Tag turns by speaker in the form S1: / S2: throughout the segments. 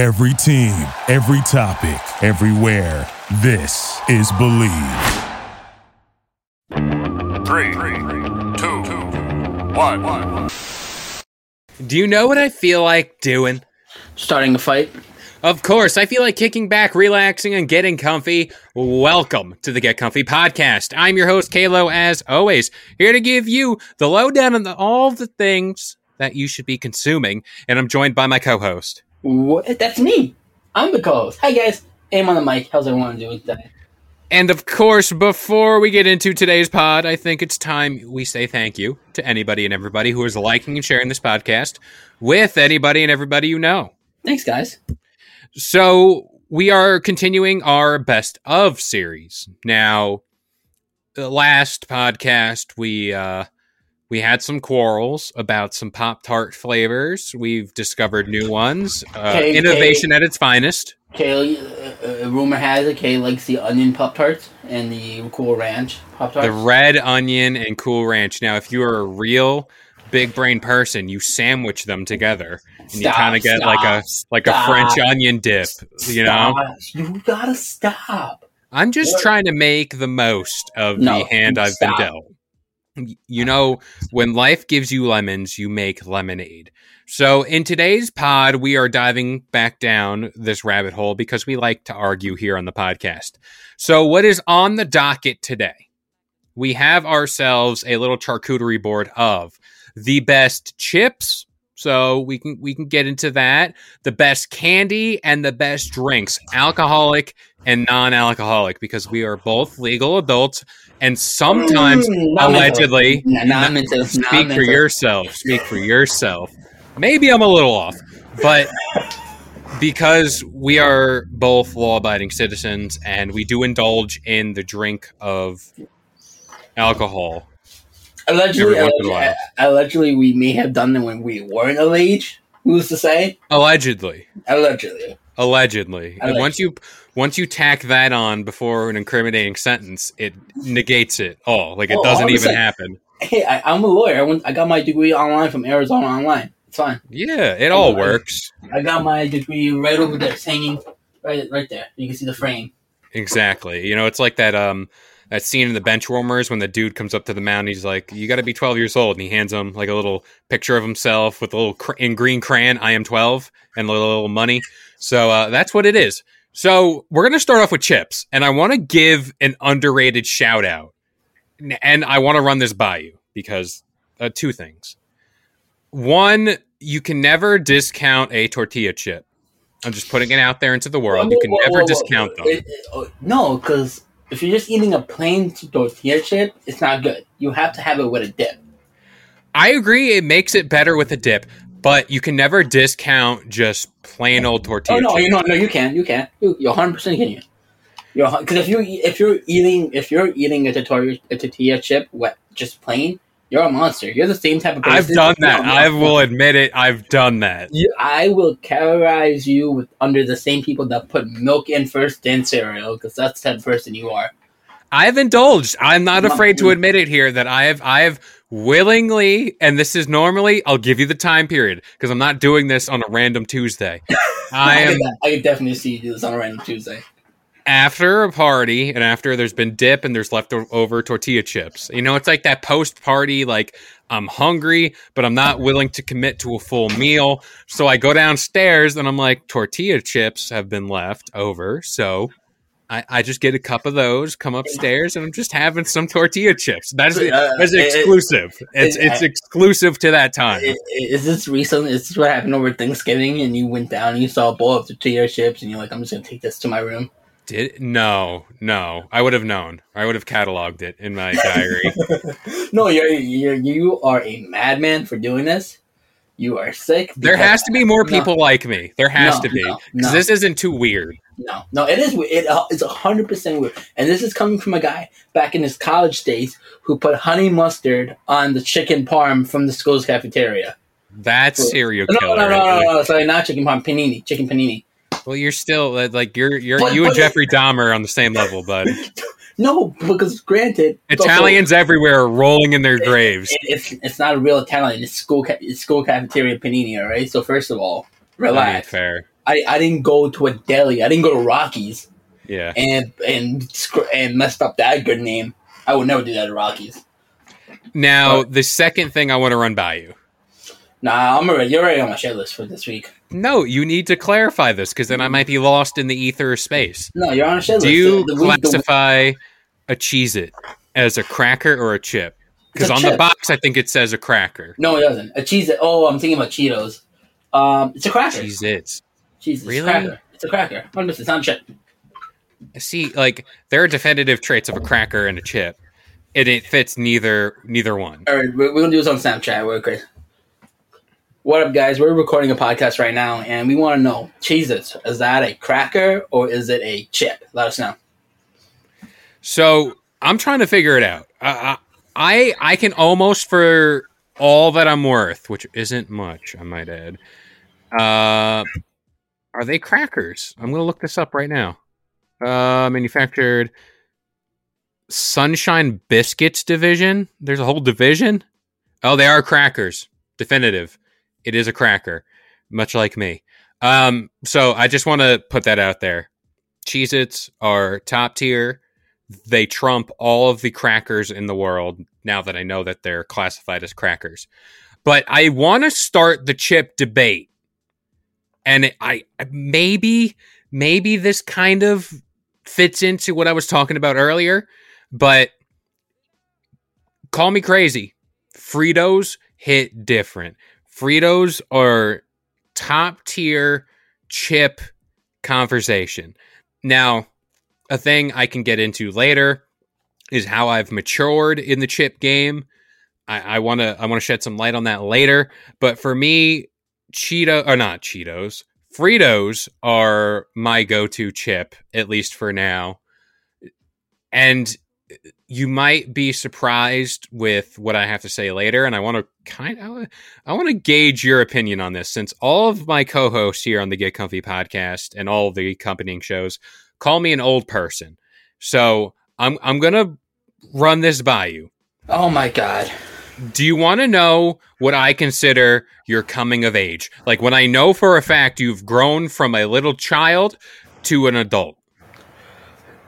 S1: Every team, every topic, everywhere. This is Believe.
S2: Three, two, one.
S3: Do you know what I feel like doing?
S4: Starting a fight.
S3: Of course, I feel like kicking back, relaxing, and getting comfy. Welcome to the Get Comfy podcast. I'm your host, K-LO, as always, here to give you the lowdown on the, all the things that you should be consuming. And I'm joined by my co host.
S4: What? That's me. I'm the co-host. Hi guys. Aim on the mic. How's everyone doing today?
S3: And of course, before we get into today's pod, I think it's time we say thank you to anybody and everybody who is liking and sharing this podcast with anybody and everybody you know.
S4: Thanks, guys.
S3: So we are continuing our best of series. Now, the last podcast we uh we had some quarrels about some Pop Tart flavors. We've discovered new ones. Uh,
S4: Okay,
S3: innovation at its finest.
S4: Kay, uh, rumor has it Kay likes the onion pop tarts and the cool ranch pop tarts.
S3: The red onion and cool ranch. Now, if you're a real big brain person, you sandwich them together, and you kind of get like a
S4: stop,
S3: like a. French onion dip. You know,
S4: you gotta stop.
S3: I'm just
S4: What?
S3: trying to make the most of
S4: No,
S3: the hand I've
S4: stop.
S3: been dealt. You know, when life gives you lemons, you make lemonade. So, in today's pod, we are diving back down this rabbit hole because we like to argue here on the podcast. So, what is on the docket today? We have ourselves a little charcuterie board of the best chips. So we can we can get into that. The best candy and the best drinks, alcoholic and non-alcoholic, because we are both legal adults and sometimes
S4: Mm,
S3: allegedly
S4: mental. Not mental.
S3: speak for yourself. Speak for yourself. Maybe I'm a little off, but because we are both law-abiding citizens and we do indulge in the drink of alcohol.
S4: Allegedly,
S3: Every once in a
S4: allegedly, allegedly, we may have done it when we weren't of age. Who's to say?
S3: Allegedly,
S4: Allegedly.
S3: allegedly, and
S4: Allegedly.
S3: once you once you tack that on before an incriminating sentence, it negates it all. Like it
S4: Oh,
S3: doesn't even happen.
S4: Hey, I, I'm a lawyer. I, went, I got my degree online from Arizona Online. It's fine.
S3: Yeah, it all works.
S4: I got my degree right over there. It's hanging right, right there. You can see the frame.
S3: Exactly. You know, it's like that um that scene in the Benchwarmers when the dude comes up to the mound. He's like, "You got to be 12 years old," and he hands him like a little picture of himself with a little cr- in green crayon, "I am 12," and a little, money. So uh, that's what it is. So we're gonna start off with chips, and I want to give an underrated shout out, and I want to run this by you because uh, two things. One, you can never discount a tortilla chip. I'm just putting it out there into the world. You can
S4: Whoa, whoa,
S3: never
S4: whoa, whoa.
S3: discount them.
S4: It- it- oh, no, because if you're just eating a plain tortilla chip, it's not good. You have to have it with a dip.
S3: I agree. It makes it better with a dip, but you can never discount just plain old tortilla.
S4: Oh no,
S3: chips.
S4: you know, no, you can, you can, you, you're 100 percent can you. You're because if you if you're eating if you're eating a tortilla a tortilla chip wet just plain, you're a monster. You're the same type of person.
S3: I've done that.
S4: No, no,
S3: I will admit it. I've done that.
S4: You, I will categorize you with under the same people that put milk in first, then cereal, because that's the type of person you are.
S3: I've indulged. I'm not
S4: Not
S3: afraid to admit it here that I have. I have willingly, and this is normally. I'll give you the time period because I'm not doing this on a random Tuesday. I am
S4: could, I could definitely see you do this on a random Tuesday.
S3: After a party and after there's been dip and there's leftover tortilla chips. You know, it's like that post party, like I'm hungry, but I'm not willing to commit to a full meal. So I go downstairs and I'm like, tortilla chips have been left over. So I, I just get a cup of those, come upstairs, and I'm just having some tortilla chips. That's
S4: Uh,
S3: that's
S4: it-
S3: exclusive. It's
S4: it-
S3: it's exclusive to that time.
S4: I- Is this recent? Is this what happened over Thanksgiving? And you went down and you saw a bowl of tortilla chips, and you're like, "I'm just gonna take this to my room."
S3: Did no, no. I would have known. I would have cataloged it in my diary.
S4: no, you're, you're you are a madman for doing this. You are sick.
S3: There has to be more
S4: No.
S3: people like me. There has
S4: No,
S3: to be because
S4: no.
S3: this isn't too weird.
S4: No, no, it is. It, uh, it's hundred percent weird, and this is coming from a guy back in his college days who put honey mustard on the chicken parm from the school's cafeteria.
S3: That's serial
S4: No,
S3: killer.
S4: no, no, no, no, no, sorry, not chicken parm, panini, chicken panini.
S3: Well, you're still uh, like you're you're
S4: But-
S3: you and Jeffrey Dahmer are on the same level, bud.
S4: No, because granted, also-
S3: Italians everywhere are rolling in their graves.
S4: it- it's it's not a real Italian. It's school ca- it's school cafeteria panini. All right. So first of all,
S3: I mean,
S4: relax.
S3: fair.
S4: I, I didn't go to a deli. I didn't go to Rockies
S3: Yeah.
S4: and and and messed up that good name. I would never do that at Rockies.
S3: Now, the second thing I want to run by you.
S4: Nah, I'm already. You're already on my shit list for this week.
S3: No, you need to clarify this because then I might be lost in the ether of space.
S4: No, you're on a shit
S3: Do
S4: list.
S3: you
S4: The- the week- the-
S3: classify a Cheez It as a cracker or a chip? Because on the box, I think it says a cracker.
S4: no, it doesn't. A cheese. It. Oh, I'm thinking about Cheetos. Um, it's a cracker.
S3: Cheez Its.
S4: Cheese. It's
S3: Really?
S4: a cracker. It's a cracker. 100%. It's not a chip.
S3: See, like there are definitive traits of a cracker and a chip, and it fits neither neither one.
S4: All right, we're, we're gonna do this on Snapchat. We're okay. What up, guys? We're recording a podcast right now, and we want to know: Cheez-Its, is that a cracker or is it a chip? Let us know.
S3: So I'm trying to figure it out. I I I can almost for all that I'm worth, which isn't much, I might add. Uh, are they crackers? I'm gonna look this up right now. Uh, manufactured Sunshine Biscuits division. There's a whole division. Oh, they are crackers. Definitive. It is a cracker, much like me. Um, so I just want to put that out there. Cheez Its are top tier. They trump all of the crackers in the world now that I know that they're classified as crackers. But I want to start the chip debate. And I maybe maybe this kind of fits into what I was talking about earlier, but call me crazy. Fritos hit different. Fritos are top tier chip conversation. Now, a thing I can get into later is how I've matured in the chip game. I want to I want to shed some light on that later. But for me, Cheeto or not Cheetos, Fritos are my go-to chip at least for now. And you might be surprised with what I have to say later, and I want to kind of I want to gauge your opinion on this since all of my co-hosts here on the Get Comfy podcast and all of the accompanying shows call me an old person. So I'm I'm gonna run this by you.
S4: Oh my god.
S3: Do you want to know what I consider your coming of age? Like when I know for a fact you've grown from a little child to an adult.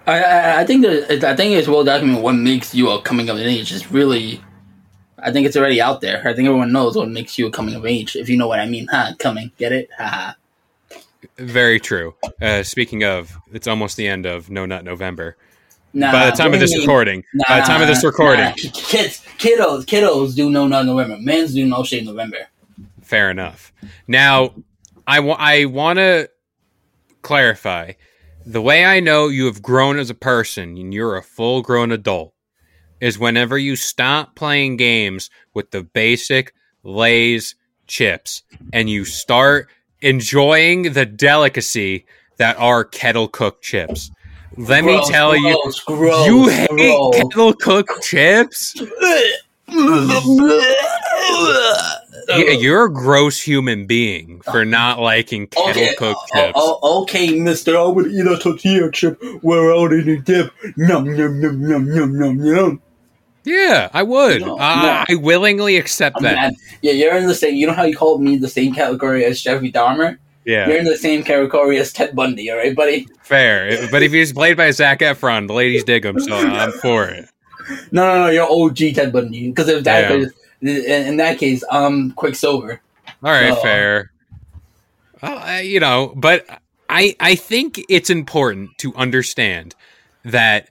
S4: I, I I think that I think it's well documented what makes you a coming of age is really. I think it's already out there. I think everyone knows what makes you a coming of age. If you know what I mean, huh? Coming, get it? Ha
S3: Very true. Uh, speaking of, it's almost the end of No Nut November.
S4: Nah,
S3: By the time of this
S4: mean?
S3: recording, by the time of this recording,
S4: nah. kids, kiddos, kiddos do no nut November. Men's do no shade November.
S3: Fair enough. Now, I wa- I want to clarify the way I know you have grown as a person and you're a full grown adult is whenever you stop playing games with the basic Lay's chips and you start enjoying the delicacy that are kettle cooked chips. Let
S4: Gross,
S3: me tell you,
S4: gross, gross,
S3: you hate
S4: gross.
S3: kettle cooked chips? Yeah, you're a gross human being for not liking kettle
S4: Okay,
S3: cooked
S4: oh,
S3: chips.
S4: oh, okay, Mister. I would eat a tortilla chip without any dip. Num num num num num num num.
S3: Yeah, I would.
S4: No,
S3: uh, I willingly accept
S4: I'm
S3: that.
S4: mad. Yeah, you're in the same. You know how you called me the same category as Jeffrey Dahmer?
S3: Yeah.
S4: You're in the same category as Ted Bundy. All right, buddy.
S3: fair. But if he's played by Zac Efron, the ladies dig him, so I'm for it.
S4: No, no, no. You're OG Ted Bundy. Because if that in, in that case, I'm Quicksilver.
S3: All right,
S4: So-
S3: fair. Well, I, you know, but I I think it's important to understand that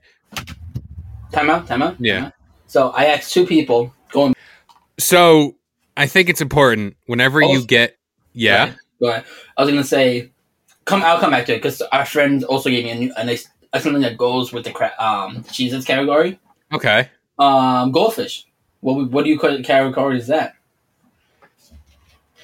S4: Time out. Time out.
S3: Yeah.
S4: time out. So I asked two people going.
S3: so I think it's important whenever you get yeah.
S4: Go ahead. I was gonna say, come. I'll come back to it because our friend also gave me a, new, a nice a something that goes with the cra- um Cheez-Its category.
S3: Okay.
S4: Um, goldfish. What what do you category? Is that?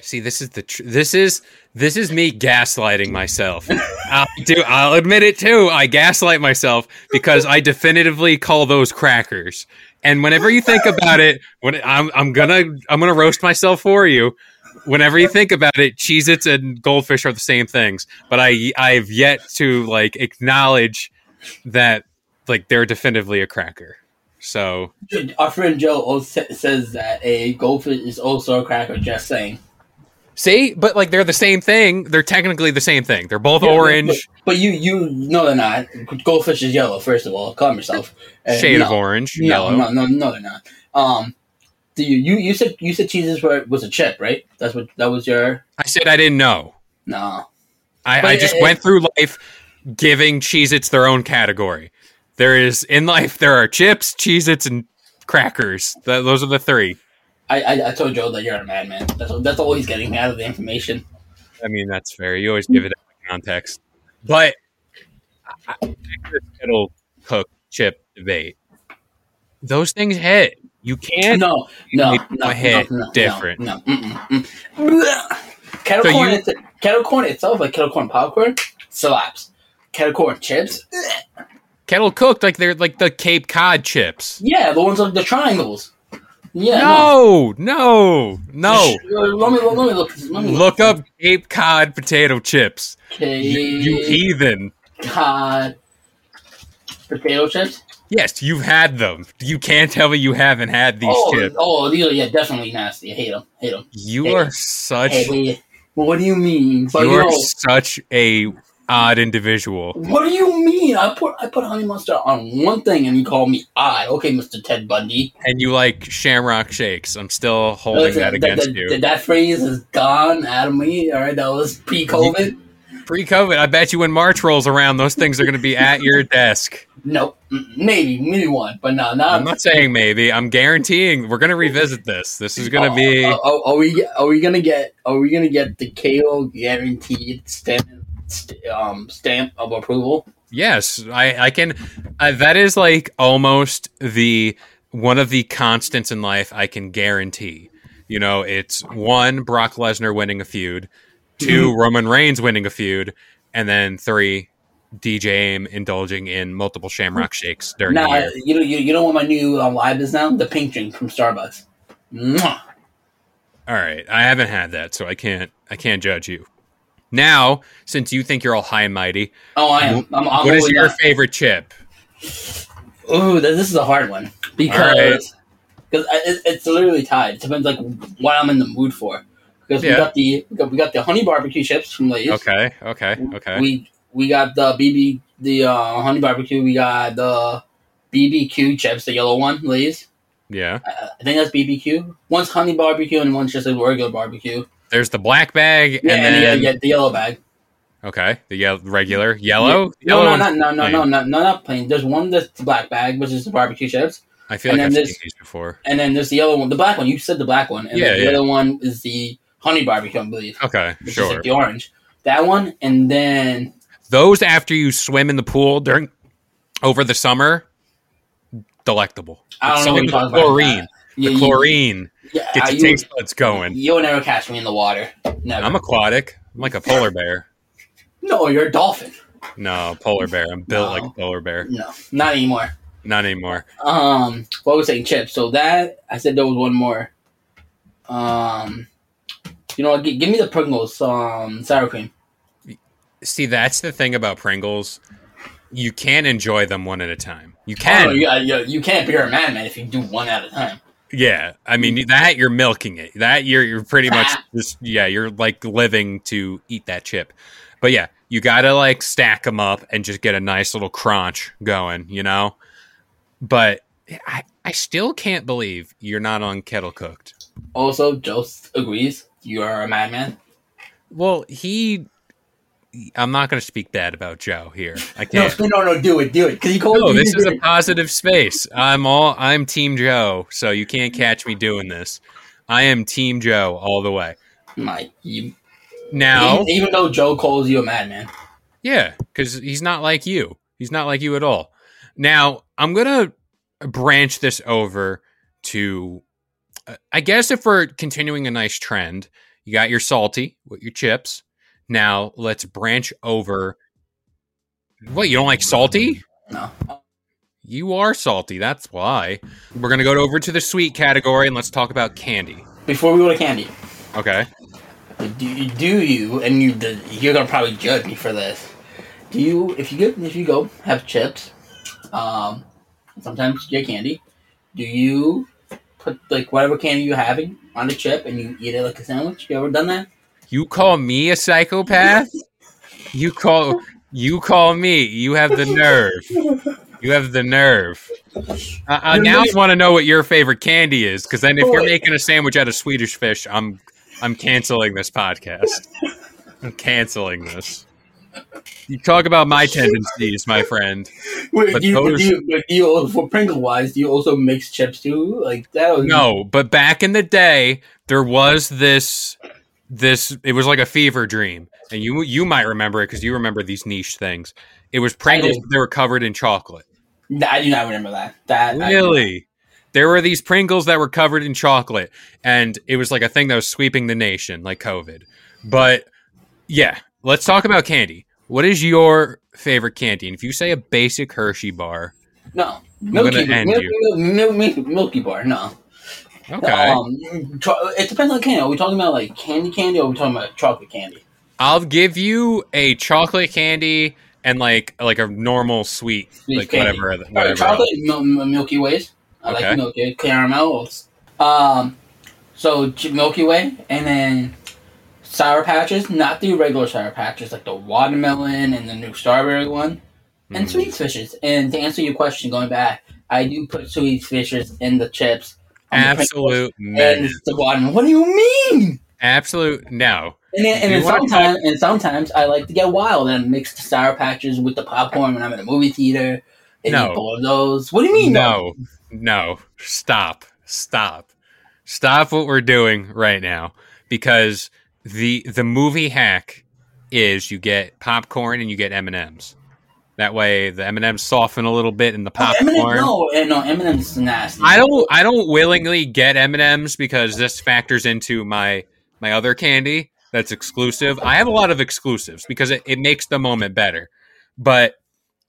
S3: See, this is the tr- this is this is me gaslighting myself. I'll do. I'll admit it too. I gaslight myself because I definitively call those crackers. And whenever you think about it, when I'm I'm gonna I'm gonna roast myself for you. Whenever you think about it, Cheez-Its and goldfish are the same things. But I I've yet to like acknowledge that like they're definitively a cracker. So
S4: Our friend Joe also says that a goldfish is also a cracker. Just saying.
S3: See, but like they're the same thing. They're technically the same thing. They're both
S4: Yeah,
S3: orange,
S4: But, but you you no they're not. Goldfish is yellow. First of all, calm yourself. Uh,
S3: shade
S4: no,
S3: of orange,
S4: No,
S3: yellow.
S4: no, no, no, they're not. Um, do you you you said you said Cheez-Its were was a chip, right? That's what that was your
S3: I said I didn't know.
S4: no.
S3: I, I just
S4: it-
S3: went through life giving Cheez Its their own category. There is in life there are chips, Cheez Its, and crackers. Th- those are the three.
S4: I, I I told Joe that you're a madman. That's that's all he's getting out of the information.
S3: I mean, that's fair. You always give it context. But I, I, this kettle cook chip debate, those things hit. You can't.
S4: No, no, no,
S3: head
S4: no, no,
S3: different.
S4: No, no. Kettle
S3: So
S4: corn,
S3: you-
S4: it's- kettle corn itself, like kettle corn popcorn, slaps. Kettle corn chips,
S3: Kettle cooked like they're like the Cape Cod chips.
S4: yeah, the ones like the triangles. Yeah,
S3: No, no, no.
S4: Let me let me look. Let me
S3: Look up Cape Cod potato chips.
S4: Okay.
S3: You, you heathen.
S4: God. Potato chips.
S3: Yes, you've had them. You can't tell me you haven't had these
S4: oh,
S3: chips.
S4: oh, these are yeah, definitely nasty. I hate them. Hate them.
S3: You
S4: hey,
S3: are such
S4: Hey. Well, what do you mean? But
S3: you
S4: you
S3: are
S4: know,
S3: such a odd individual.
S4: what do you mean? I put I put honey mustard on one thing, and you call me I. Okay, Mister Ted Bundy.
S3: And you like shamrock shakes. I'm still holding
S4: Listen,
S3: that against
S4: that,
S3: you.
S4: That, that phrase is gone out of me. All right, that was pre-COVID.
S3: Pre-COVID, I bet you when March rolls around, those things are going to be at your desk.
S4: Nope, Mm, maybe maybe one, but no, not.
S3: I'm not saying maybe. I'm guaranteeing we're going to revisit this. This is going to be.
S4: Oh, oh, oh, are we are we gonna get are we gonna get the KO guaranteed stamp st- um stamp of approval?
S3: Yes, I, I can. Uh, that is like almost the one of the constants in life I can guarantee. You know, it's one Brock Lesnar winning a feud, 2 Roman Reigns winning a feud, and then three DJ Aim indulging in multiple Shamrock shakes during
S4: Nah,
S3: the year.
S4: you know you, you know what my new um, live is now? The pink drink from Starbucks. Mwah.
S3: All right, I haven't had that, so I can't. I can't judge you. Now, since you think you're all high and mighty,
S4: Oh, I am. I'm, I'm
S3: what is your favorite chip?
S4: Ooh, this is a hard one because because it, it's literally tied. It depends like what I'm in the mood for. Because we
S3: Yeah.
S4: got the we got, we got the honey barbecue chips from Lay's.
S3: Okay, okay, okay.
S4: We we got the BB the uh, honey barbecue. We got the BBQ chips, the yellow one, Lay's.
S3: yeah.
S4: Uh, I think that's BBQ. One's honey barbecue and one's just a regular barbecue.
S3: There's the black bag,
S4: Yeah,
S3: and
S4: and, uh,
S3: then
S4: the, yeah, the yellow bag.
S3: okay, the ye- regular yellow.
S4: No,
S3: yellow
S4: no, no, no, no, no, no, no, not plain. There's one that's the black bag, which is the barbecue chips,
S3: I feel
S4: and
S3: like I've seen these before.
S4: and then there's the yellow one, the black one. You said the black one, and
S3: Yeah,
S4: the
S3: yeah.
S4: other one is the honey barbecue, I believe,
S3: Okay,
S4: which is
S3: sure.
S4: like the orange. That one, and then
S3: Those after you swim in the pool during over the summer, delectable.
S4: I don't
S3: It's
S4: know what you're talking
S3: the
S4: about.
S3: chlorine.
S4: You-
S3: The chlorine
S4: yeah,
S3: gets
S4: uh,
S3: your
S4: you,
S3: taste buds going.
S4: you'll never catch me in the water. Never.
S3: I'm aquatic. I'm like a polar bear.
S4: no, you're a dolphin.
S3: No, polar bear. I'm built
S4: No.
S3: like a polar bear.
S4: No, not anymore.
S3: Not anymore.
S4: Um, what was saying chips? So that I said there was one more. Um, you know, what, gi- give me the Pringles um sour cream.
S3: See, that's the thing about Pringles. You can enjoy them one at a time. You
S4: Oh,
S3: can.
S4: you, you, you can't be a madman if you do one at a time.
S3: Yeah, I mean mm. that you're milking it. That you're you're pretty much just yeah, you're like living to eat that chip. But yeah, you got to like stack them up and just get a nice little crunch going, you know? But I I still can't believe you're not on kettle cooked.
S4: Also, Joe agrees you are a madman.
S3: Well, he I'm not going to speak bad about Joe here. I can't.
S4: no, no, no, do it, do it. Because he called
S3: No, this is a positive space. I'm all I'm team Joe, so you can't catch me doing this. I am team Joe all the way.
S4: My, you,
S3: Now,
S4: even, even though Joe calls you a madman.
S3: Yeah, because he's not like you. He's not like you at all. Now, I'm going to branch this over to, uh, I guess, if we're continuing a nice trend, you got your salty with your chips. Now, let's branch over. What, you don't like salty?
S4: No.
S3: You are salty. That's why. We're going to go over to the sweet category and let's talk about candy.
S4: Before we go to candy,
S3: Okay.
S4: do you, do you and you you're gonna probably judge me for this. Do you if you get if you go have chips, um, sometimes you get candy. Do you put like whatever candy you're having on the chip and you eat it like a sandwich? You ever done that?
S3: You call me a psychopath? You call you call me. You have the nerve. You have the nerve. Uh, uh, now I want to know what your favorite candy is, because then if you're making a sandwich out of Swedish fish, I'm I'm canceling this podcast. I'm canceling this. You talk about my tendencies, my friend.
S4: Wait,
S3: But
S4: do you,
S3: those-
S4: do you, do you, for Pringle wise, do you also mix chips too? Like that? Was,
S3: No, but back in the day, there was this this it was like a fever dream. And you you might remember it because you remember these niche things. It was Pringles, they were covered in chocolate.
S4: I do not remember that. That
S3: Really? There were these Pringles that were covered in chocolate, and it was like a thing that was sweeping the nation, like COVID. But yeah, let's talk about candy. What is your favorite candy? And if you say a basic Hershey bar,
S4: no, Milky,
S3: gonna end
S4: Milky, Milky, Milky, Milky Bar. No.
S3: Okay,
S4: Um, it depends on candy. Are we talking about like candy candy or are we talking about chocolate candy?
S3: I'll give you a chocolate candy and like like a normal sweet,
S4: Sweet
S3: like
S4: candy.
S3: whatever, whatever.
S4: chocolate, mil- mil- Milky Ways. I
S3: Okay.
S4: like Milky caramels. Um, so Milky Way, and then Sour Patches, not the regular Sour Patches, like the watermelon and the new strawberry one, and
S3: Mm.
S4: Sweet Fishes. And to answer your question, going back, I do put Sweet Fishes in the chips.
S3: Absolute menace.
S4: the watermelon. What do you mean?
S3: Absolute no.
S4: And then, and then sometimes, and sometimes I like to get wild and mix the sour patches with the popcorn when I'm in a movie theater. And
S3: No.
S4: eat of those. What do you mean?
S3: No, no, stop, stop, stop what we're doing right now because the the movie hack is you get popcorn and you get M and M's. That way, the M and M's soften a little bit in the
S4: Oh, M&M,
S3: popcorn.
S4: no, eh, no, M&M's nasty.
S3: I don't, I don't willingly get M and M's because this factors into my my other candy that's exclusive. I have a lot of exclusives because it, it makes the moment better. But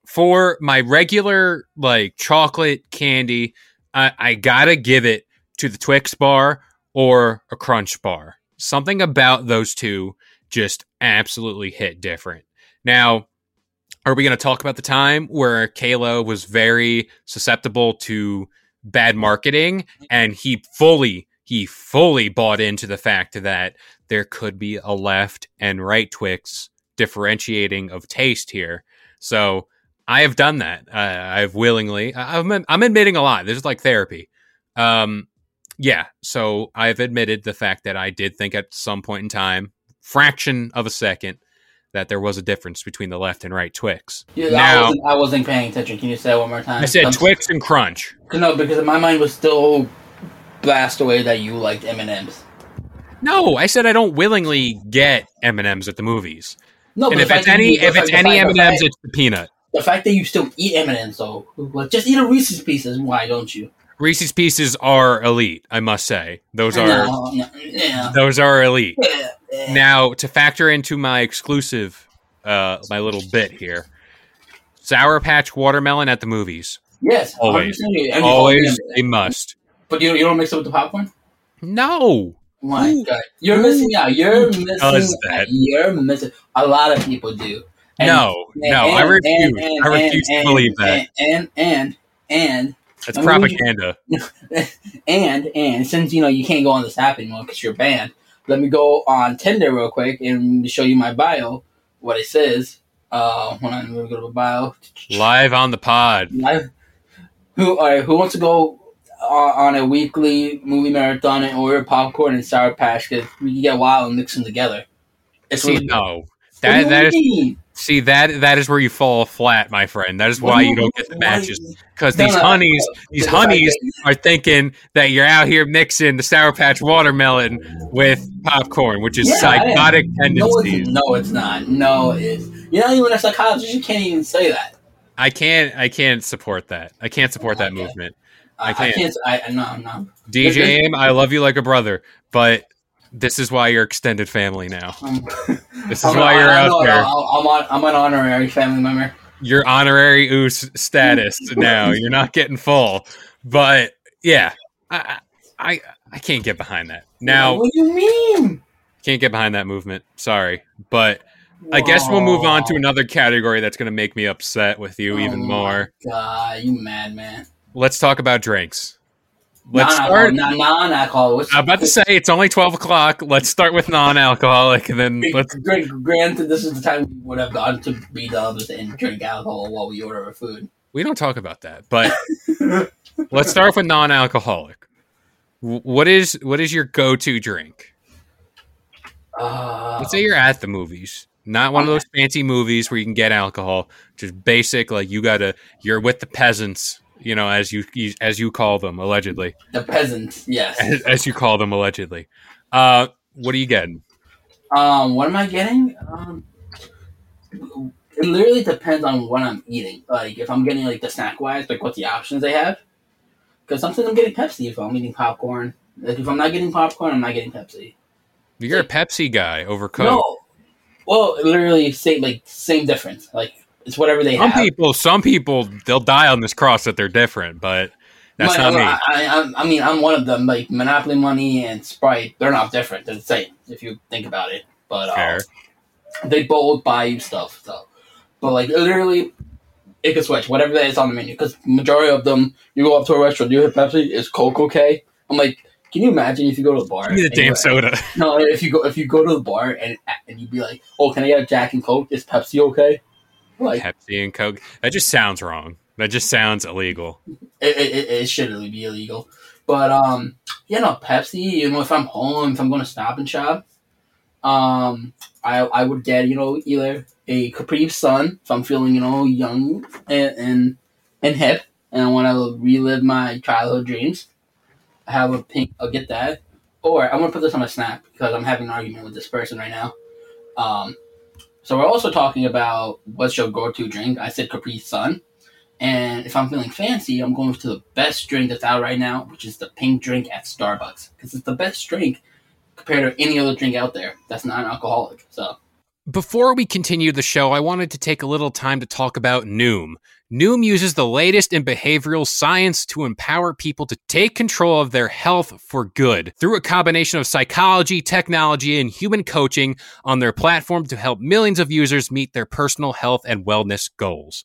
S3: for my regular like chocolate candy, I, I gotta give it to the Twix bar or a Crunch bar. Something about those two just absolutely hit different. Now, are we going to talk about the time where K-LO was very susceptible to bad marketing and he fully he fully bought into the fact that there could be a left and right Twix differentiating of taste here. So I have done that. Uh, I've willingly. I'm I'm admitting a lot. This is like therapy. Um, yeah. So I've admitted the fact that I did think at some point in time, fraction of a second, that there was a difference between the left and right Twix.
S4: Yeah, I, wasn't, I wasn't paying attention. Can you say it one more time?
S3: I said
S4: Um,
S3: Twix and Crunch.
S4: No, because my mind was still blast away that you liked M&M's.
S3: No, I said I don't willingly get M and M's at the movies.
S4: No,
S3: and if it's any if it's any M and M's, it's the peanut.
S4: The fact that you still eat M&M's though, like just eat a Reese's Pieces. Why don't you?
S3: Reese's Pieces are elite. I must say those are
S4: No, no, yeah.
S3: those are elite.
S4: Yeah, yeah.
S3: Now to factor into my exclusive, uh, my little bit here, Sour Patch watermelon at the movies.
S4: Yes,
S3: Always.
S4: And
S3: Always
S4: always-
S3: a must.
S4: But you, you don't mix it with the popcorn.
S3: No,
S4: My
S3: Who-
S4: God, you're missing out. You're missing.
S3: does
S4: out.
S3: that?
S4: You're missing. A lot of people do. And-
S3: no, no. I refuse.
S4: and- and-
S3: I refuse
S4: and-
S3: to believe that.
S4: And and and
S3: That's
S4: I mean, you-
S3: propaganda.
S4: and and since you know you can't go on this app anymore because you're banned, let me go on Tinder real quick and show you my bio. What it says. Uh, let me go to the bio.
S3: Live on the pod.
S4: Live. Who all right, who wants to go on, on a weekly movie marathon and order popcorn and sour patch because we can get wild and mix them together. It's
S3: See, no.
S4: What do
S3: That
S4: you
S3: that is? See that that is where you fall flat, my friend. That is why you don't get the matches because these honeys, these honeys are thinking that you're out here mixing the Sour Patch watermelon with popcorn, which is
S4: Yeah,
S3: psychotic
S4: No,
S3: tendencies.
S4: it's, no, it's not. No, it is. You're not even a psychologist. You can't even say that.
S3: I can't I can't support that. I can't support that
S4: Okay.
S3: movement.
S4: I,
S3: I
S4: I
S3: can't.
S4: can't. I, no, no.
S3: DJ Aim, I love you like a brother, but this is why you're extended family now. This is
S4: I'm,
S3: why you're out there.
S4: I'm, I'm on. I'm an honorary family member.
S3: You're honorary oos status now. You're not getting full, but yeah, I I I can't get behind that. Now
S4: what do you mean?
S3: can't get behind that movement. Sorry, but I guess we'll move on to another category that's going to make me upset with you even
S4: Oh my
S3: more.
S4: God, you mad man?
S3: Let's talk about drinks. Let's start.
S4: non non-alcohol.
S3: I'm about to say it's only twelve o'clock. Let's start with non-alcoholic, and then let's.
S4: Great, granted, this is the time we would have gone to B Dubs and drink alcohol while we order our food.
S3: We don't talk about that, but let's start with non-alcoholic. What is what is your go-to drink?
S4: Uh,
S3: Let's say you're at the movies, not one of those fancy movies where you can get alcohol. Just basic, like you gotta. You're with the peasants, you know, as you as you call them allegedly,
S4: the peasants, yes.
S3: as, as you call them allegedly. Uh, what are you getting?
S4: Um, what am I getting? Um, it literally depends on what I'm eating. Like, if I'm getting like the snack wise, like what the options they have. Because sometimes I'm getting Pepsi if I'm eating popcorn. Like, if I'm not getting popcorn, I'm not getting Pepsi.
S3: You're a Pepsi guy over Coke.
S4: No. Well, literally same like same difference. Like it's whatever they
S3: Some
S4: have.
S3: people, some people, they'll die on this cross that they're different, but that's not me.
S4: I, I, I- mean, I'm one of them. Like Monopoly Money and Sprite, they're not different. They're the same if you think about it. But uh, they both buy you stuff. So, but like literally, it can switch whatever that is on the menu. Because majority of them, you go up to a restaurant, you hit Pepsi, is Coke okay? I'm like, can you imagine if you go to the bar?
S3: Give me the
S4: you-
S3: damn soda.
S4: No, if you go if you go to the bar and and you'd be like, oh, can I get a Jack and Coke? Is Pepsi okay? Like
S3: Pepsi and Coke. That just sounds wrong. That just sounds illegal.
S4: it, it, it, shouldn't be illegal. But um, you know, Pepsi. You know, if I'm home, if I'm going to Stop and Shop, um, I I would get you know either a Capri Sun if I'm feeling you know young and and, and hip and I want to relive my childhood dreams. I have a pink. I'll get that. Or I'm gonna put this on a snap because I'm having an argument with this person right now. Um, so we're also talking about what's your go-to drink. I said Capri Sun. And if I'm feeling fancy, I'm going to the best drink that's out right now, which is the pink drink at Starbucks. Because it's the best drink compared to any other drink out there that's non alcoholic. So,
S3: Before we continue the show, I wanted to take a little time to talk about Noom. Noom uses the latest in behavioral science to empower people to take control of their health for good through a combination of psychology, technology, and human coaching on their platform to help millions of users meet their personal health and wellness goals.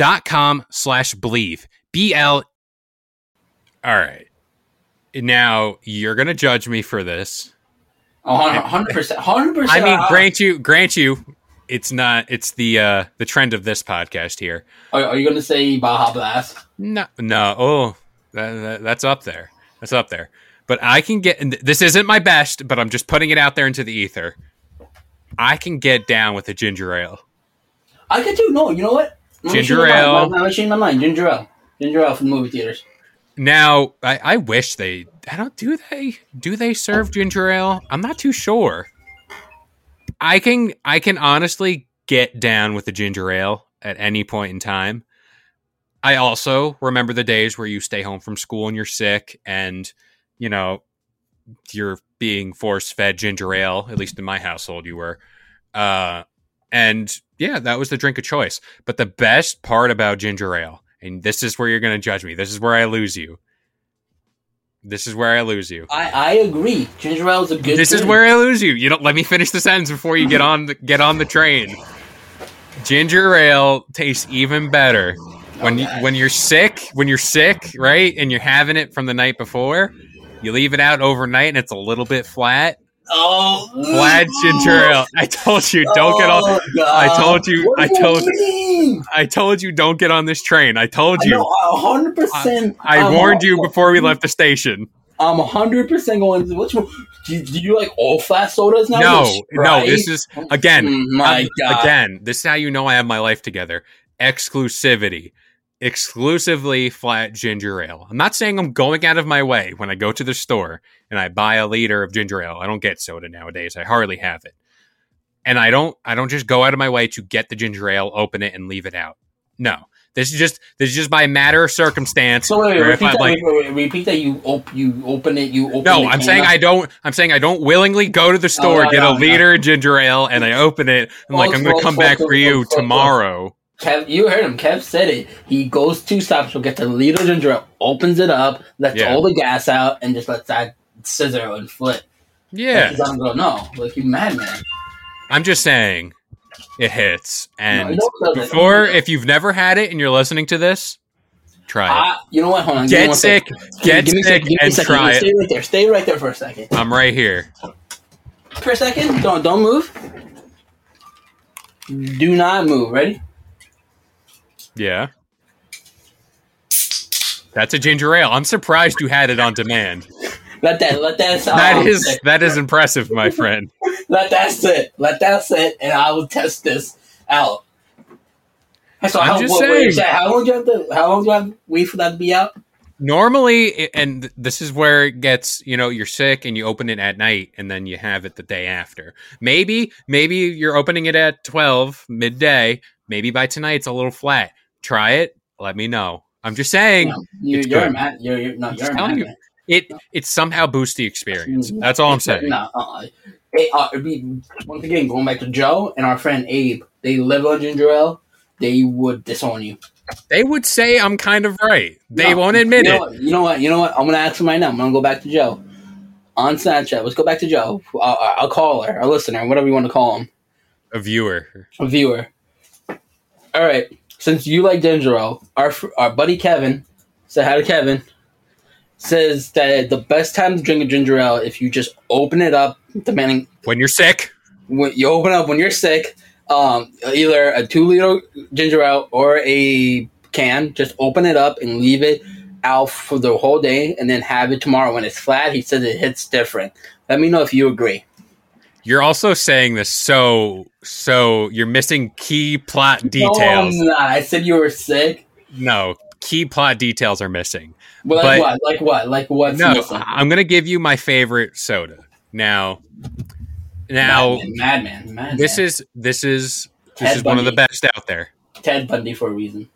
S3: dot com slash believe. B-L. All right. Now, you're going to judge me for this.
S4: oh, 100%. 100%.
S3: I mean, grant you, grant you, it's not, it's the, uh, the trend of this podcast here.
S4: Are, are you going to say Baja Blast?
S3: No, no. Oh, that, that, that's up there. That's up there. But I can get. This isn't my best, but I'm just putting it out there into the ether. I can get down with a ginger ale.
S4: I could do. No, you know what?
S3: Ginger ale.
S4: me change my mind. Ginger ale. Ginger ale from the movie theaters.
S3: Now, I, I wish they. I don't. Do they? Do they serve ginger ale? I'm not too sure. I can. I can honestly get down with the ginger ale at any point in time. I also remember the days where you stay home from school and you're sick, and you know you're being force fed ginger ale. At least in my household, you were. Uh, and yeah, that was the drink of choice. But the best part about ginger ale, and this is where you're going to judge me. This is where I lose you. This is where I lose you.
S4: I, I agree. Ginger ale is a good.
S3: This is where I lose you. You don't let me finish the sentence before you get on the, get on the train. Ginger ale tastes even better when you, when you're sick, when you're sick, right, and you're having it from the night before, you leave it out overnight and it's a little bit flat.
S4: Oh,
S3: ginger ale. I told you, don't get on.
S4: Oh, God.
S3: I told you- I
S4: you
S3: told-
S4: mean?
S3: I told you, don't get on this train. I told you.
S4: a hundred percent.
S3: I
S4: I'm
S3: warned you before we left the station.
S4: I'm a hundred percent going. Which one? Do you, do you like all flat sodas now?
S3: No, no. This is again.
S4: Mm, my
S3: I'm-
S4: God.
S3: Again, this is how you know I have my life together. Exclusivity. Exclusively flat ginger ale. I'm not saying I'm going out of my way when I go to the store and I buy a liter of ginger ale. I don't get soda nowadays. I hardly have it. And I don't I don't just go out of my way to get the ginger ale, open it, and leave it out. No. This is just this is just by matter of circumstance.
S4: So wait, wait, repeat,
S3: I'm
S4: that,
S3: like,
S4: wait, repeat that. You op- you open it. You open.
S3: no, I'm saying
S4: up.
S3: I don't. I'm saying I don't willingly go to the store,
S4: no,
S3: get
S4: no,
S3: a liter of ginger ale, and I open it. I'm like, I'm going to come back for you tomorrow.
S4: Kev, you heard him. Kev said it. He goes two stops. He'll get the liter ginger opens it up, lets
S3: Yeah.
S4: all the gas out, and just lets that scissor and flip.
S3: Yeah,
S4: Like, he doesn't go, no, like you madman.
S3: I'm just saying, it hits. And
S4: No, it
S3: before, if you've never had it and you're listening to this, try it.
S4: Ah, you know what? Hold on.
S3: Get sick, get
S4: Give me a
S3: sick,
S4: give
S3: and try
S4: Stay
S3: it.
S4: right there. Stay right there for a second.
S3: I'm right here.
S4: For a second. Don't don't move. Do not move. Ready?
S3: Yeah. That's a ginger ale. I'm surprised you had it on demand.
S4: Let that let that
S3: That is
S4: sit.
S3: that is impressive, my friend.
S4: let that sit. Let that sit, and I will test this out. So
S3: I'm
S4: how,
S3: just
S4: wait,
S3: saying.
S4: how long do you have to? How long do you have to wait for that to be out?
S3: normally and this is where it gets you know you're sick and you open it at night and then you have it the day after maybe maybe you're opening it at 12 midday maybe by tonight it's a little flat try it let me know i'm just saying
S4: No, you,
S3: it's
S4: you're a
S3: good.
S4: mad. You're, you're no,
S3: I'm
S4: you're
S3: telling you. it it somehow boosts the experience that's all i'm saying
S4: No, uh, it, uh, be, once again, going back to Joe and our friend Abe, they live on ginger ale. They would disown you.
S3: they would say i'm kind of right they
S4: No,
S3: won't admit
S4: you know
S3: it
S4: What, you know what? You know what? I'm gonna ask him right now. I'm gonna go back to Joe on Snapchat. Let's go back to Joe. I'll, I'll call her, a listener, whatever you want to call him,
S3: a viewer
S4: a viewer. All right. Since you like ginger ale, our our buddy Kevin, say hi to Kevin. Says that the best time to drink a ginger ale if you just open it up, depending
S3: when you're sick
S4: when you open up when you're sick, um, either a two liter ginger ale or a can, just open it up and leave it out for the whole day, and then have it tomorrow when it's flat. He says it hits different. Let me know if you agree.
S3: You're also saying this so so you're missing key plot
S4: No,
S3: details
S4: I'm not. I said you were sick.
S3: no key plot details are missing
S4: But like
S3: But-
S4: what? Like what? Like what's
S3: no,
S4: missing?
S3: I'm gonna give you my favorite soda. Now, now
S4: Madman, madman, madman.
S3: this is this is this
S4: Ted
S3: is one of the best out there.
S4: Ted Bundy for a reason.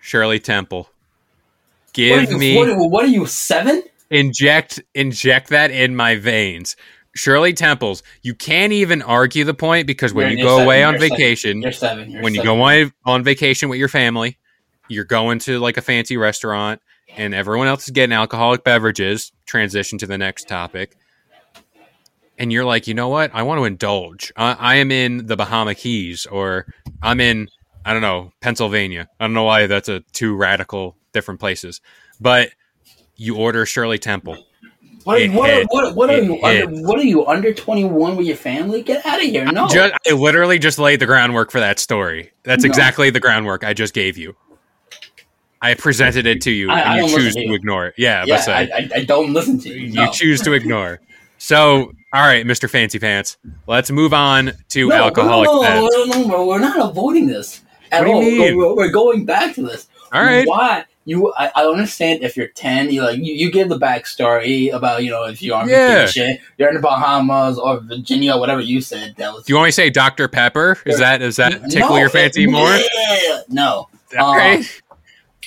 S3: Shirley Temple, give
S4: are you,
S3: me
S4: What, what are you seven?
S3: inject inject that in my veins. Shirley Temples, you can't even argue the point because when
S4: You're-
S3: you go
S4: seven,
S3: away on
S4: seven,
S3: vacation,
S4: You're seven. You're
S3: when you go on, on vacation with your family, you're going to like a fancy restaurant and everyone else is getting alcoholic beverages, transition to the next topic. And you're like, you know what? I want to indulge. I, I am in the Bahama Keys or I'm in, I don't know, Pennsylvania. I don't know why that's a two radical different places. But you order Shirley Temple.
S4: What,
S3: It
S4: what,
S3: hit.
S4: what, what are
S3: eh,
S4: you under? What are you under twenty one with your family? Get out of here! No,
S3: Just, I literally just laid the groundwork for that story. That's
S4: No.
S3: exactly the groundwork I just gave you. I presented it to you,
S4: I- I
S3: and
S4: don't
S3: you choose
S4: to you.
S3: ignore it. Yeah,
S4: yeah, I, I, I don't listen to you.
S3: you choose to ignore. So, all right, Mister Fancy Pants, let's move on to
S4: no,
S3: alcoholic
S4: no, no, no, no, no, we're not avoiding this at
S3: What do you
S4: all.
S3: mean?
S4: We're, we're going back to this.
S3: All right,
S4: Why you? I, I understand if you're ten, you like you, you give the backstory about you know if you're on
S3: Yeah.
S4: vacation, you're in the Bahamas or Virginia, whatever you said. That was
S3: do you want me to say Dr Pepper? Is that does that tickle
S4: No,
S3: your fancy more?
S4: yeah, No,
S3: uh, right.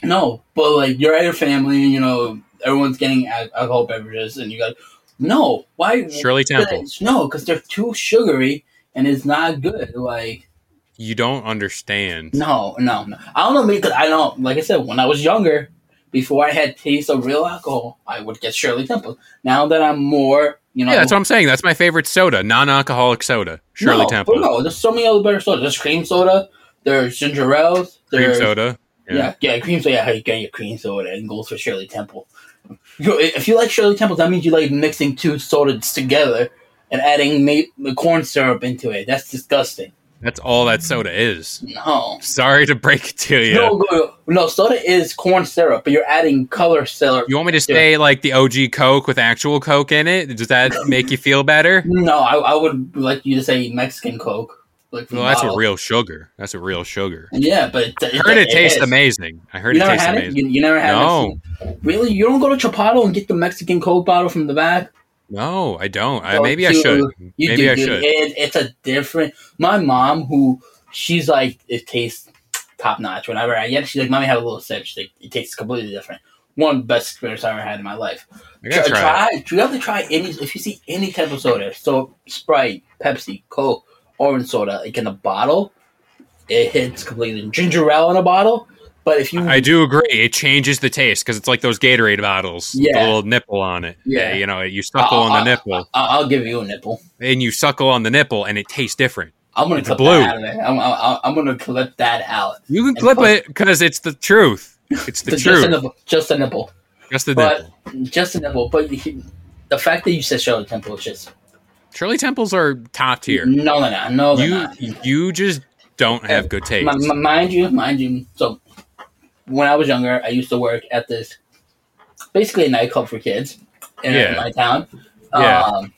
S4: No, but like you're at your family, you know, everyone's getting alcohol beverages, and you got no. Why
S3: Shirley Temple.
S4: No, because they're too sugary and it's not good. Like
S3: You don't understand.
S4: no, no, no. I don't know me because I don't. Like I said, when I was younger, before I had taste of real alcohol, I would get Shirley Temple. Now that I'm more, you know,
S3: Yeah, that's what I'm saying. That's my favorite soda, non-alcoholic soda. Shirley
S4: no,
S3: Temple,
S4: no, there's so many other better sodas. There's cream soda. There's ginger ales.
S3: cream soda.
S4: Yeah, yeah, cream soda. Yeah, how you get your cream soda and goes for Shirley Temple. If you like Shirley Temple, that means you like mixing two sodas together and adding ma- corn syrup into it. That's disgusting.
S3: That's all that soda is.
S4: No.
S3: Sorry to break it to you.
S4: No, no, no, soda is corn syrup, but you're adding color syrup.
S3: You want me to say like the OG Coke with actual Coke in it? Does that make you feel better?
S4: No, I, I would like you to say Mexican Coke. Like
S3: Well, that's a real sugar. That's a real sugar.
S4: Yeah, but it,
S3: I heard it, tastes
S4: is.
S3: amazing. I heard
S4: You
S3: it tastes
S4: it?
S3: amazing.
S4: You, you never had
S3: No.
S4: Mexican? Really? You don't go to Chipotle and get the Mexican Coke bottle from the back?
S3: No, I don't. I, maybe I should.
S4: You
S3: Maybe
S4: do,
S3: I should.
S4: It, it's a different. My mom, who she's like, it tastes top notch. Whenever I get it, she's like, "Mommy, have a little sip." She's like, it tastes completely different. One of the best experience I ever had in my life.
S3: I gotta
S4: try,
S3: try.
S4: You have to try any. If you see any type of soda, so Sprite, Pepsi, Coke, orange soda, like in a bottle, it hits completely. Ginger ale in a bottle, but if you
S3: I do agree. It changes the taste because it's like those Gatorade bottles.
S4: Yeah.
S3: The little nipple on it.
S4: Yeah.
S3: you know, you suckle on the nipple,
S4: I, I'll give you a nipple.
S3: and you suckle on the nipple, and it tastes different.
S4: I'm gonna
S3: It's
S4: clip
S3: blue.
S4: that out. I'm, I'm, I'm gonna clip that out.
S3: You can clip
S4: put-
S3: it because it's the truth. It's the
S4: So just a
S3: truth.
S4: nipple. Just a nipple.
S3: Just the
S4: But
S3: nipple.
S4: just a nipple. But he, the fact that you said Shirley Temple is just
S3: Shirley Temples are top tier.
S4: no, they're not. No, they're
S3: You
S4: not.
S3: you just don't have good taste.
S4: Mind you, mind you. So when I was younger, I used to work at this basically a nightclub for kids in
S3: Yeah.
S4: my town.
S3: Yeah.
S4: Um,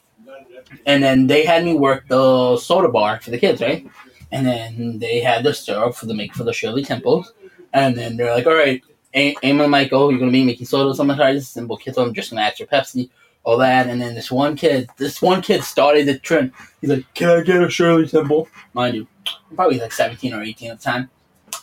S4: and then they had me work the soda bar for the kids, right? And then they had the syrup for the make for the Shirley Temples. And then they're like, all right, A- Eamon and Michael, you're gonna be making sodas. I'm gonna try this simple kid, so I'm just gonna ask for Pepsi, all that. And then this one kid, this one kid started the trend. He's like, can I get a Shirley Temple? Mind you, I'm probably like 17 or 18 at the time.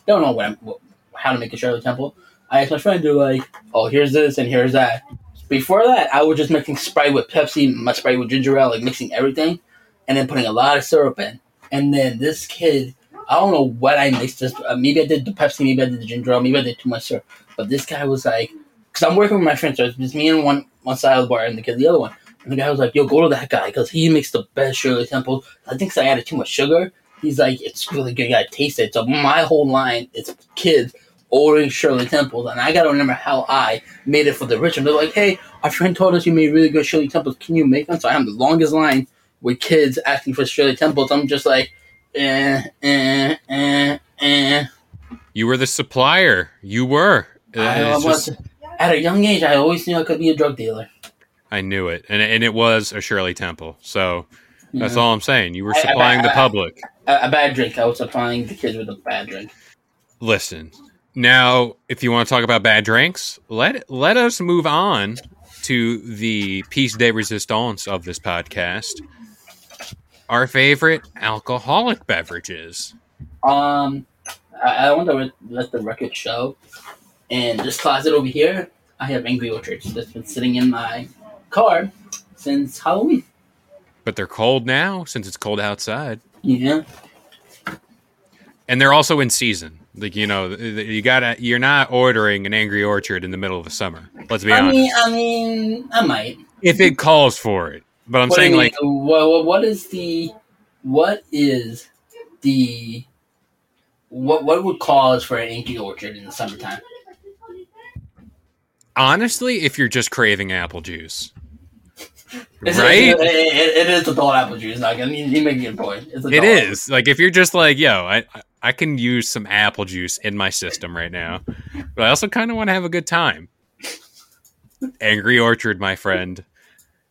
S4: Don't know what I'm, what, how to make a Shirley Temple. I asked my friend, they're like, oh, here's this and here's that. Before that, I was just mixing Sprite with Pepsi, my Sprite with ginger ale, like mixing everything, and then putting a lot of syrup in. And then this kid, I don't know what I mixed this. Uh, maybe I did the Pepsi, maybe I did the ginger ale, maybe I did too much syrup. But this guy was like, because I'm working with my friends, so it's just me and one one side of the bar and the kid the other one. And the guy was like, "Yo, go to that guy because he makes the best Shirley Temple." I think I added too much sugar. He's like, "It's really good. You gotta taste it." So my whole line is kids ordering Shirley Temples, and I gotta remember how I made it for the rich. And they're like, "Hey, our friend told us you made really good Shirley Temples. Can you make them?" So I have the longest line with kids asking for Shirley Temples. I'm just like, eh, eh, eh, eh.
S3: you were the supplier. You were.
S4: I, was,
S3: just-
S4: at a young age, I always knew I could be a drug dealer.
S3: I knew it, and and it was a Shirley Temple. So that's
S4: Yeah.
S3: all I'm saying. You were
S4: I- I-
S3: supplying the
S4: I-
S3: public.
S4: A, a bad drink. I was supplying the kids with a bad drink.
S3: Listen, now if you want to talk about bad drinks, let let us move on to the piece de resistance of this podcast. Our favorite alcoholic beverages.
S4: Um, I, I want to let the record show. In this closet over here, I have Angry Orchards that's been sitting in my car since Halloween.
S3: But they're cold now since it's cold outside.
S4: Yeah.
S3: And they're also in season. Like you know, you gotta. You're not ordering an Angry Orchard in the middle of the summer. Let's be
S4: I
S3: honest.
S4: mean, I mean, I might.
S3: if it calls for it, but I'm
S4: What
S3: saying like
S4: what, what, what is the, what is the, what what would cause for an Angry Orchard in the summertime?
S3: honestly, if you're just craving apple juice,
S4: It's-
S3: right?
S4: It, it, it is adult apple juice. Like, I mean, you make a good point. It's
S3: It is like if you're just like, yo, I I can use some apple juice in my system right now, but I also kind of want to have a good time. Angry Orchard, my friend.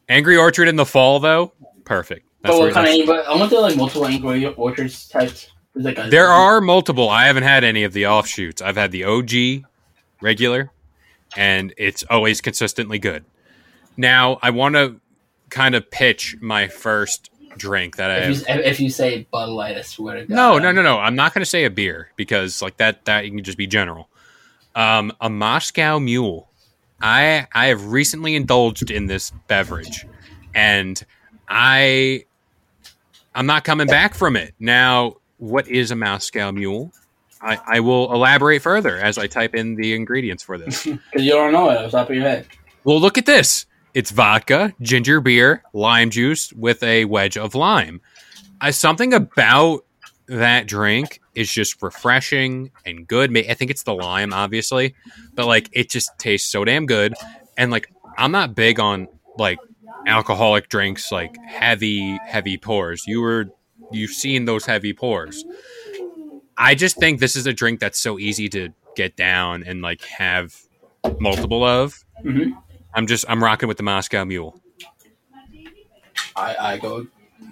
S3: Angry Orchard in the fall, though, perfect. That's
S4: But what kind of? But I want to do like multiple Angry Orchards types. Like
S3: there are multiple. I haven't had any of the offshoots. I've had the OG regular, and it's always consistently good. Now I want to kind of pitch my first drink that I.
S4: If you, if you say Bud Light, I swear to God.
S3: No, no, no, no. I'm not going to say a beer because like that that you can just be general. Um, a Moscow Mule. I I have recently indulged in this beverage, and I I'm not coming back from it. Now, what is a Moscow Mule? I, I will elaborate further as I type in the ingredients for this.
S4: Because you don't know it off the top of your head.
S3: well, look at this. It's vodka, ginger beer, lime juice with a wedge of lime. I, something about that drink is just refreshing and good. I think it's the lime, obviously, but like it just tastes so damn good. And like I'm not big on like alcoholic drinks, like heavy, heavy pours. You were you've seen those heavy pours. I just think this is a drink that's so easy to get down and like have multiple of.
S4: Mhm.
S3: I'm just I'm rocking with the Moscow Mule.
S4: I, I go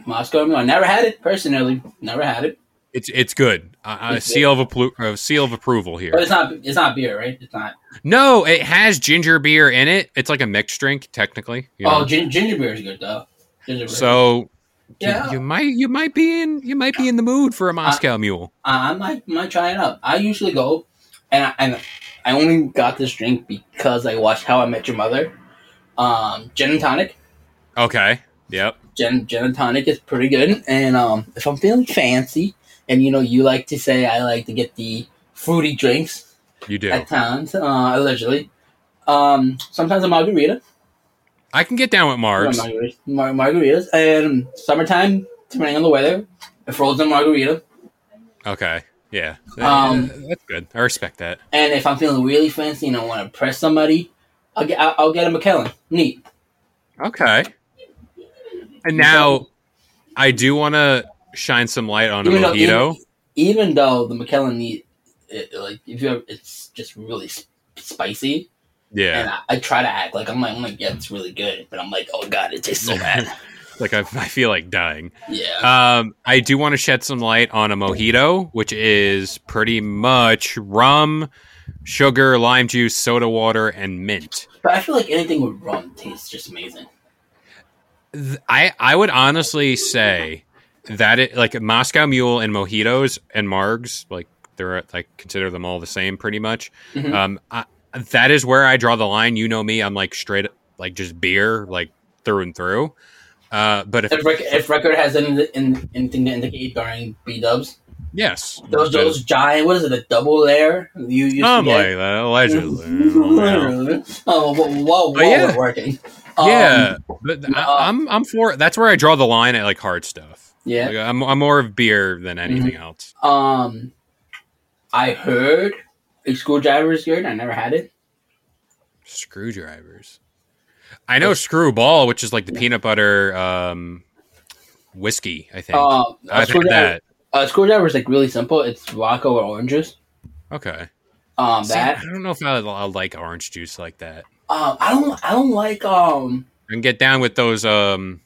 S4: Moscow Mule. I never had it personally. Never had it.
S3: It's it's good. Uh, a
S4: It's good.
S3: seal of appro- uh, seal of approval here.
S4: But it's not. It's not beer, right? It's not.
S3: No, it has ginger beer in it. It's like a mixed drink, technically. you know?
S4: Oh, gin- ginger beer is good though. Ginger beer.
S3: so
S4: yeah,
S3: you, you might you might be in you might be in the mood for a Moscow Mule.
S4: I I might might try it out. I usually go, and I, and I only got this drink because I watched How I Met Your Mother. Um, gin and tonic.
S3: Okay. Yep.
S4: Gin gin and tonic is pretty good. And um, if I'm feeling fancy, and you know you like to say I like to get the fruity drinks
S3: You do.
S4: at times, uh, allegedly. Um, sometimes a margarita.
S3: I can get down with Margs.
S4: Margaritas, mar- margaritas, and summertime, depending on the weather, a frozen margarita.
S3: Okay. Yeah.
S4: Um,
S3: That's good. I respect that.
S4: And if I'm feeling really fancy and I want to impress somebody, I'll get I'll, I'll get a Macallan. Neat.
S3: Okay. And now I do want to shine some light on a
S4: Even though-
S3: mojito.
S4: Even though the Macallan neat, it, like if you have, it's just really s- spicy,
S3: Yeah.
S4: and I, I try to act like I'm like, I'm like, yeah, it's really good, but I'm like, oh god, it tastes so bad.
S3: Like I, I feel like dying.
S4: yeah.
S3: Um, I do want to shed some light on a mojito, which is pretty much rum, sugar, lime juice, soda water, and mint.
S4: But I feel like anything with rum tastes just amazing.
S3: I I would honestly say that it like Moscow Mule and mojitos and margs like they're like consider them all the same pretty much.
S4: Mhm.
S3: Um, I, that is where I draw the line. You know me, I'm like straight like just beer like through and through. Uh, but if
S4: If, rec- if record has any, in, anything to indicate during B Dubs,
S3: yes,
S4: those those giant what is it, a double layer you used
S3: I'm
S4: to
S3: like that allegedly.
S4: oh, whoa,
S3: But yeah.
S4: we're working. Um,
S3: yeah, but
S4: uh,
S3: I, I'm I'm for that's where I draw the line at like hard stuff.
S4: yeah.
S3: Like, I'm I'm more of beer than anything
S4: Mm-hmm.
S3: else.
S4: Um, I heard a screwdriver is good. I never had it.
S3: Screwdrivers. I know screwball, which is like the peanut butter um, whiskey. I think
S4: Uh,
S3: I've
S4: screwdriver,
S3: that.
S4: a screwdriver is like really simple. It's vodka or orange juice.
S3: Okay,
S4: Um,
S3: See,
S4: that.
S3: I don't know if I I like orange juice like that.
S4: Um, I don't. I don't like. Um,
S3: I can get down with those. Um,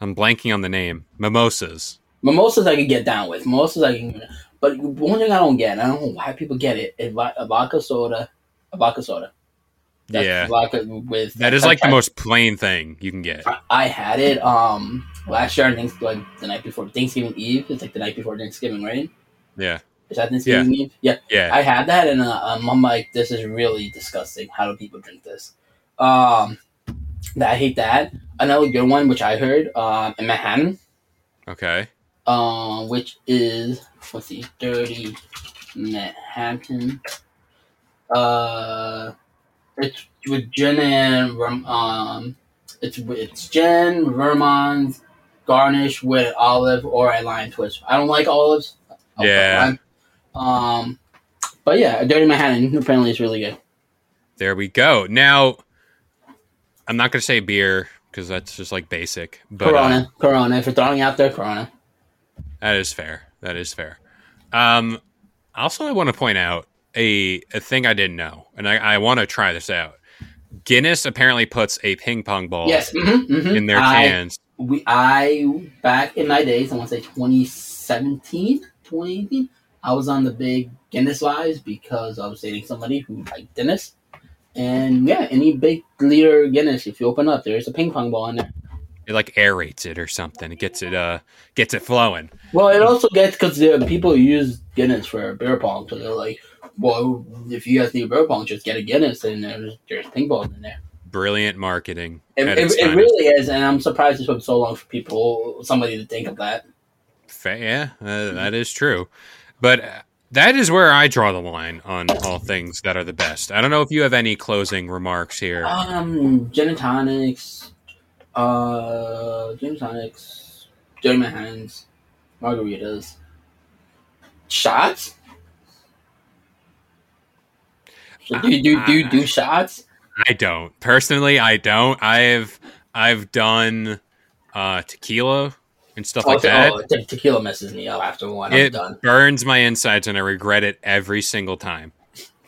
S3: I'm blanking on the name. Mimosas.
S4: mimosas I can get down with. Mimosas I can. But one thing I don't get, I don't know why people get it. is vo- vodka soda, a vodka soda.
S3: Yeah,
S4: with.
S3: that is like the most plain thing you can get.
S4: I, I had it um last year. I think like the night before Thanksgiving Eve. It's like the night before Thanksgiving, right?
S3: Yeah,
S4: Is that Thanksgiving Eve? Yeah.
S3: yeah.
S4: I had that, and uh, um, I'm like, this is really disgusting. How do people drink this? Um, that I hate that. Another good one, which I heard, um, in Manhattan,
S3: Okay.
S4: um, which is let's see, dirty Manhattan. Uh, it's with gin and. Um, it's it's gin, vermouth, garnish with olive or a lime twist. I don't like olives. I'll
S3: Yeah.
S4: Um, but yeah, dirty Manhattan apparently is really good.
S3: There we go. Now, I'm not gonna say beer because that's just like basic, but uh,
S4: Corona, Corona. If you're throwing out there, Corona.
S3: that is fair. That is fair. Um, also, I want to point out a a thing I didn't know, and I, I want to try this out. Guinness apparently puts a ping pong ball
S4: Yes, mhm, mhm.
S3: in their
S4: I-
S3: cans.
S4: we I back in my days, I want to say 2017, 2018, I was on the big Guinness vibes because I was dating somebody who liked Guinness. And yeah, any big liter Guinness, if you open up, there's a ping pong ball in there.
S3: It like aerates it or something. It gets it uh gets it flowing.
S4: Well, it also gets because people use Guinness for beer pong, so they're like, well, if you guys need beer pong, just get a Guinness, and there's there's ping balls in there.
S3: Brilliant marketing.
S4: It, it, it really is, and I'm surprised it took so long for people, somebody to think of that.
S3: Yeah, uh, that is true. But uh, that is where I draw the line on all things that are the best. I don't know if you have any closing remarks here.
S4: Um, gin and tonics, uh, gin and tonics, dirty Manhattans, margaritas, Shots? So do you do do you do shots?
S3: I don't personally. I don't. I've I've done uh, tequila and stuff like that.
S4: oh, te- tequila messes me up after one.
S3: It burns my insides, and I regret it every single time.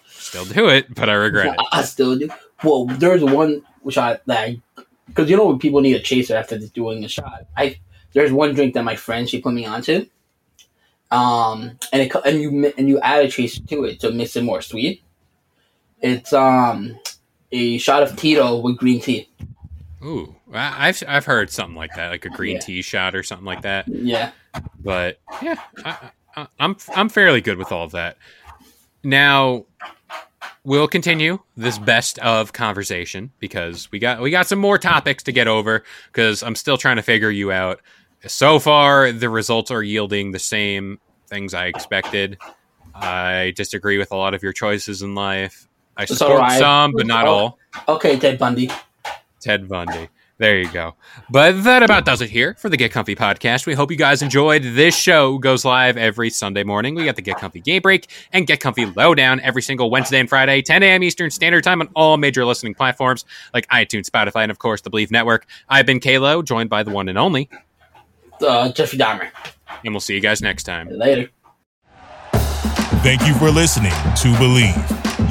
S3: Still do it, but I regret it.
S4: I, I still do. Well, there's one shot that because you know when people need a chaser after doing a shot. I there's one drink that my friend she put me onto, um, and it and you and you add a chaser to it to make it more sweet. It's um a shot of Tito with green tea.
S3: Ooh, I've I've heard something like that, like a green
S4: Yeah.
S3: tea shot or something like that.
S4: Yeah,
S3: But yeah, I, I, I'm I'm fairly good with all of that. Now we'll continue this best of conversation because we got we got some more topics to get over because I'm still trying to figure you out. So far, the results are yielding the same things I expected. I disagree with a lot of your choices in life. I
S4: So
S3: support
S4: do I.
S3: some, but not
S4: Oh.
S3: all.
S4: okay, Ted Bundy.
S3: Ted Bundy. There you go. But that about does it here for the Get Comfy podcast. We hope you guys enjoyed. This show goes live every Sunday morning. We got the Get Comfy Game Break and Get Comfy Lowdown every single Wednesday and Friday, 10 a.m. Eastern Standard Time on all major listening platforms like iTunes, Spotify, and of course the Bleav Network. I've been K-LO, joined by the one and only,
S4: Uh, Jeffrey Dahmer.
S3: and we'll see you guys next time.
S4: Later.
S1: Thank you for listening to Bleav.